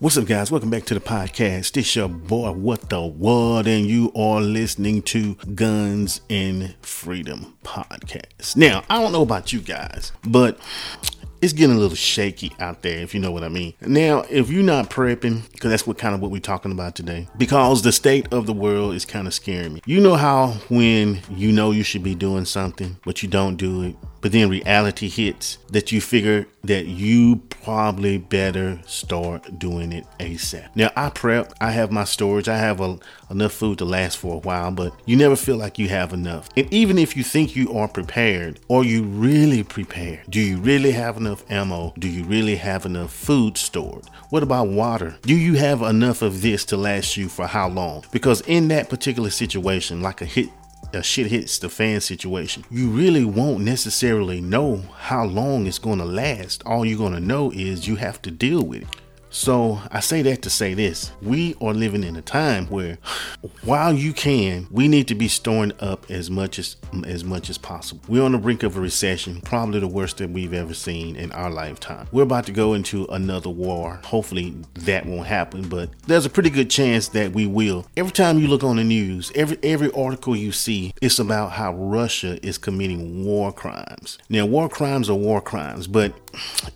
What's up, guys? Welcome back to the podcast. This your boy, What the World, and you are listening to Guns and Freedom Podcast. Now, I don't know about you guys, but it's getting a little shaky out there, if you know what I mean. Now, if you're not prepping, because that's what kind of what we're talking about today, because the state of the world is kind of scaring me. You know how when you know you should be doing something, but you don't do it, but then reality hits that you figure that you probably better start doing it ASAP. Now, I prep, I have my storage, I have a, enough food to last for a while, but you never feel like you have enough. And even if you think you are prepared, are you really prepared? Do you really have enough ammo? Do you really have enough food stored? What about water? Do you have enough of this to last you for how long? Because in that particular situation, like a hit a shit hits the fan situation, you really won't necessarily know how long it's going to last. All you're going to know is you have to deal with it. So I say that to say this. We are living in a time where while you can, we need to be storing up as much as as much as possible. We're on the brink of a recession, probably the worst that we've ever seen in our lifetime. We're about to go into another war. Hopefully that won't happen, but there's a pretty good chance that we will. Every time you look on the news, every every article you see, it's about how Russia is committing war crimes. Now war crimes are war crimes, but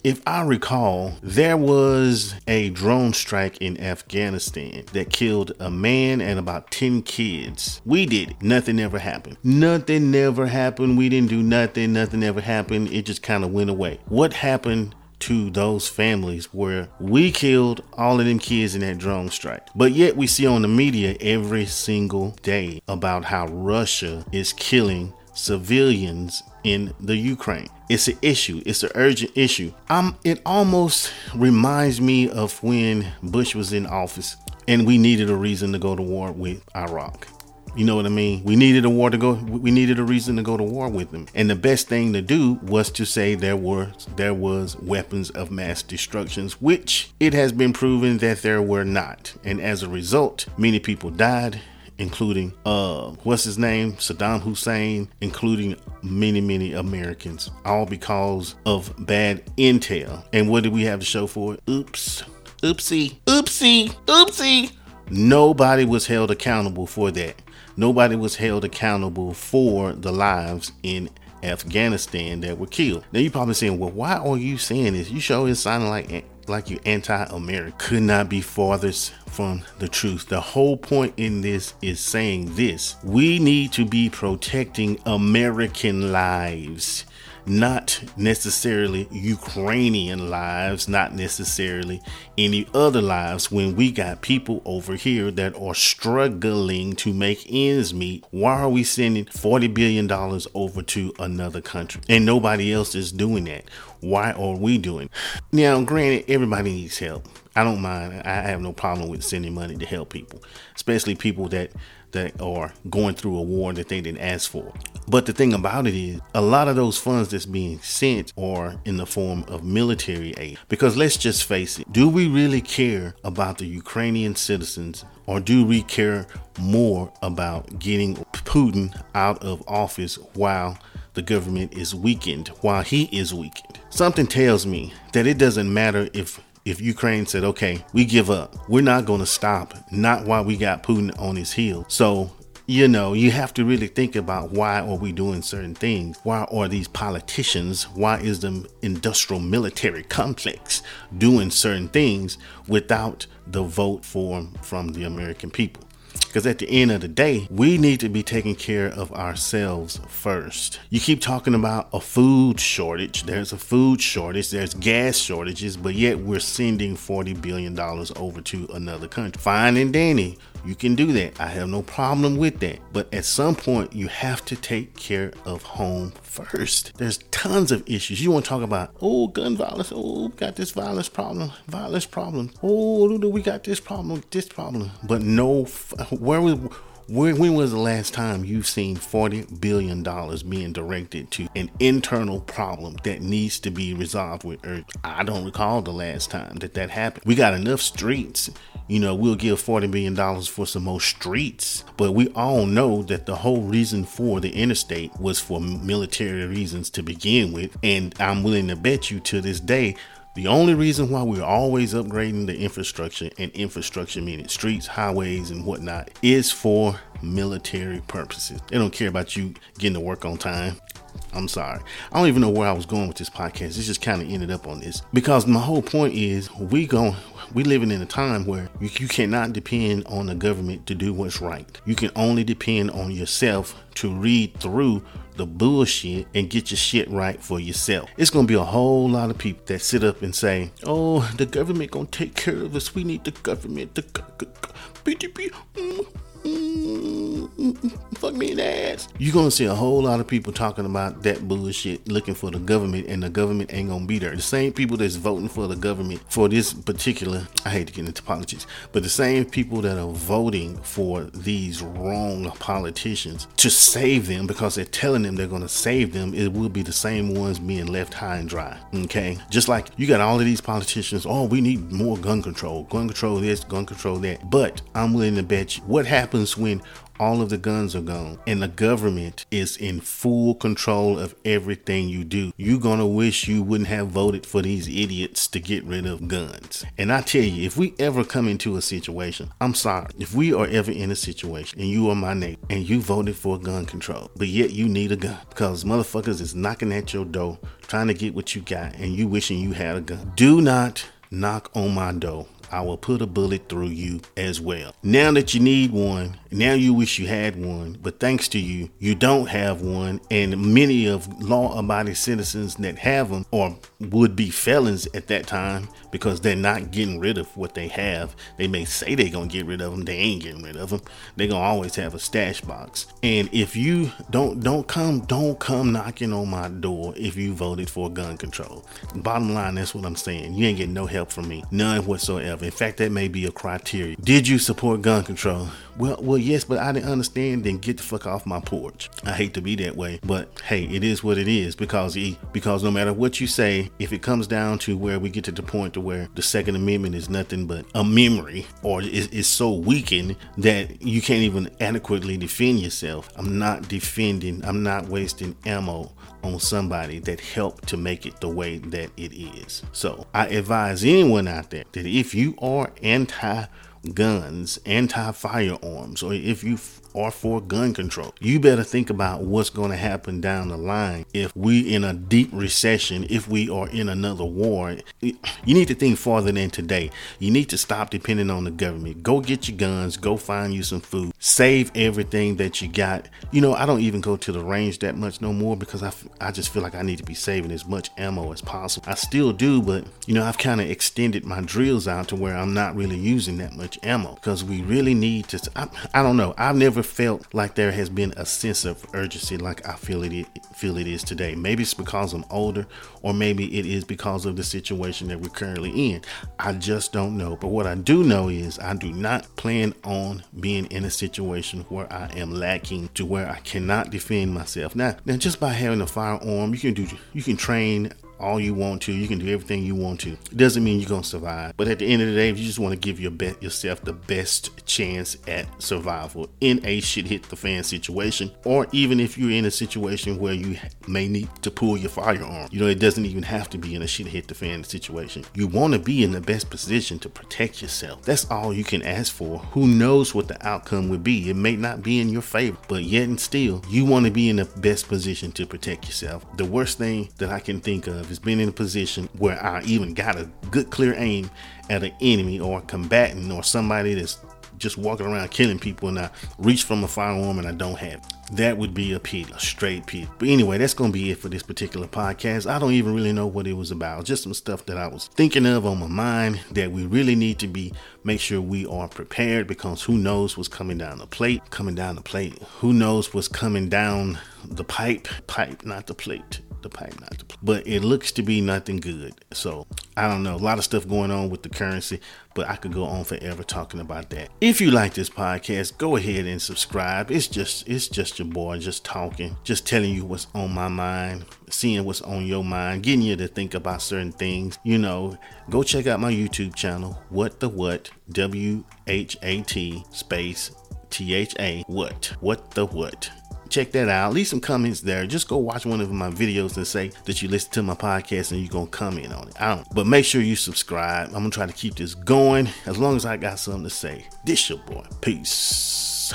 if I recall, there was a drone strike in Afghanistan that killed a man and about 10 kids. We did it. Nothing ever happened. Nothing never happened. We didn't do nothing. Nothing ever happened. It just kind of went away. What happened to those families where we killed all of them kids in that drone strike. But yet we see on the media every single day about how Russia is killing civilians in the Ukraine. It's an issue. It's an urgent issue. Um, it almost reminds me of when Bush was in office and we needed a reason to go to war with Iraq. You know what I mean? We needed a war to go. We needed a reason to go to war with them, and the best thing to do was to say there were there was weapons of mass destructions, which it has been proven that there were not, and as a result, many people died, including uh what's his name? Saddam Hussein including many many Americans all because of bad intel. And what did we have to show for it? Oops. Oopsie. Oopsie. Oopsie. Nobody was held accountable for that. Nobody was held accountable for the lives in Afghanistan that were killed. Now you're probably saying, well, why are you saying this? You sure it sounding like like you anti-American. Could not be farthest from the truth. The whole point in this is saying this. We need to be protecting American lives not necessarily Ukrainian lives, not necessarily any other lives when we got people over here that are struggling to make ends meet. Why are we sending $40 billion over to another country and nobody else is doing that? Why are we doing? Now, granted, everybody needs help. I don't mind. I have no problem with sending money to help people, especially people that that are going through a war that they didn't ask for. But the thing about it is, a lot of those funds that's being sent are in the form of military aid. Because let's just face it, do we really care about the Ukrainian citizens or do we care more about getting Putin out of office while the government is weakened, while he is weakened? Something tells me that it doesn't matter if if Ukraine said, okay, we give up, we're not going to stop, not while we got Putin on his heels. So, you know, you have to really think about why are we doing certain things? Why are these politicians, why is the industrial military complex doing certain things without the vote for from the American people? Because at the end of the day, we need to be taking care of ourselves first. You keep talking about a food shortage. There's a food shortage, there's gas shortages, but yet we're sending $40 billion over to another country. Fine and dandy. You can do that. I have no problem with that. But at some point, you have to take care of home first. There's tons of issues. You want to talk about, oh, gun violence. Oh, got this violence problem, violence problem. Oh, we got this problem, this problem. But no, where was when, when was the last time you've seen $40 billion being directed to an internal problem that needs to be resolved with Earth? I don't recall the last time that that happened. We got enough streets. You know, we'll give $40 billion for some more streets. But we all know that the whole reason for the interstate was for military reasons to begin with. And I'm willing to bet you to this day, The only reason why we're always upgrading the infrastructure and infrastructure meaning streets, highways, and whatnot is for military purposes. They don't care about you getting to work on time. I'm sorry. I don't even know where I was going with this podcast. It just kind of ended up on this because my whole point is we going we living in a time where you, you cannot depend on the government to do what's right. You can only depend on yourself to read through the bullshit and get your shit right for yourself. It's gonna be a whole lot of people that sit up and say, "Oh, the government gonna take care of us. We need the government." The mm, Mm-hmm. fuck me in the ass. You're gonna see a whole lot of people talking about that bullshit, looking for the government, and the government ain't gonna be there. The same people that's voting for the government for this particular, I hate to get into politics, but the same people that are voting for these wrong politicians to save them because they're telling them they're gonna save them, it will be the same ones being left high and dry. Okay, just like you got all of these politicians. Oh, we need more gun control, gun control this, gun control that. But I'm willing to bet you what happens when all of the guns are gone and the government is in full control of everything you do. You're going to wish you wouldn't have voted for these idiots to get rid of guns. And I tell you, if we ever come into a situation, I'm sorry, if we are ever in a situation and you are my neighbor and you voted for gun control, but yet you need a gun because motherfuckers is knocking at your door trying to get what you got and you wishing you had a gun. Do not knock on my door I will put a bullet through you as well. Now that you need one, now you wish you had one, but thanks to you, you don't have one. And many of law abiding citizens that have them or would be felons at that time because they're not getting rid of what they have. They may say they're going to get rid of them, they ain't getting rid of them. They're going to always have a stash box. And if you don't, don't come, don't come knocking on my door if you voted for gun control. Bottom line, that's what I'm saying. You ain't getting no help from me, none whatsoever. In fact, that may be a criteria. Did you support gun control? Well, well, yes, but I didn't understand. Then get the fuck off my porch. I hate to be that way, but hey, it is what it is because he, because no matter what you say, if it comes down to where we get to the point to where the Second Amendment is nothing but a memory or is, is so weakened that you can't even adequately defend yourself, I'm not defending. I'm not wasting ammo on somebody that helped to make it the way that it is. So I advise anyone out there that if you are anti guns, anti firearms, or if you are for gun control. You better think about what's going to happen down the line if we in a deep recession, if we are in another war. You need to think farther than today. You need to stop depending on the government. Go get your guns, go find you some food, save everything that you got. You know, I don't even go to the range that much no more because I, I just feel like I need to be saving as much ammo as possible. I still do, but you know, I've kind of extended my drills out to where I'm not really using that much ammo because we really need to. I, I don't know. I've never felt like there has been a sense of urgency like I feel it feel it is today. Maybe it's because I'm older, or maybe it is because of the situation that we're currently in. I just don't know. But what I do know is I do not plan on being in a situation where I am lacking to where I cannot defend myself. Now, now just by having a firearm, you can do you can train all you want to. You can do everything you want to. It doesn't mean you're gonna survive. But at the end of the day, if you just want to give your be- yourself the best chance at survival in a shit hit the fan situation, or even if you're in a situation where you may need to pull your firearm, you know, it doesn't even have to be in a shit hit the fan situation. You want to be in the best position to protect yourself. That's all you can ask for. Who knows what the outcome would be? It may not be in your favor, but yet and still, you want to be in the best position to protect yourself. The worst thing that I can think of has been in a position where I even got a good clear aim at an enemy or a combatant or somebody that's just walking around killing people and I reach from a firearm and I don't have it. That would be a pity, a straight pity. But anyway, that's going to be it for this particular podcast. I don't even really know what it was about. Just some stuff that I was thinking of on my mind that we really need to be make sure we are prepared because who knows what's coming down the plate, coming down the plate. Who knows what's coming down the pipe, pipe, not the plate the pipe, not the. But it looks to be nothing good. So I don't know. A lot of stuff going on with the currency, but I could go on forever talking about that. If you like this podcast, go ahead and subscribe. It's just it's just your boy just talking, just telling you what's on my mind, seeing what's on your mind, getting you to think about certain things. You know, go check out my YouTube channel, What the What, W H A T space T H A What. What the What. Check that out. Leave some comments there. Just go watch one of my videos and say that you listen to my podcast and you're gonna comment on it. I don't but make sure you subscribe. I'm gonna try to keep this going as long as I got something to say. This your boy. Peace.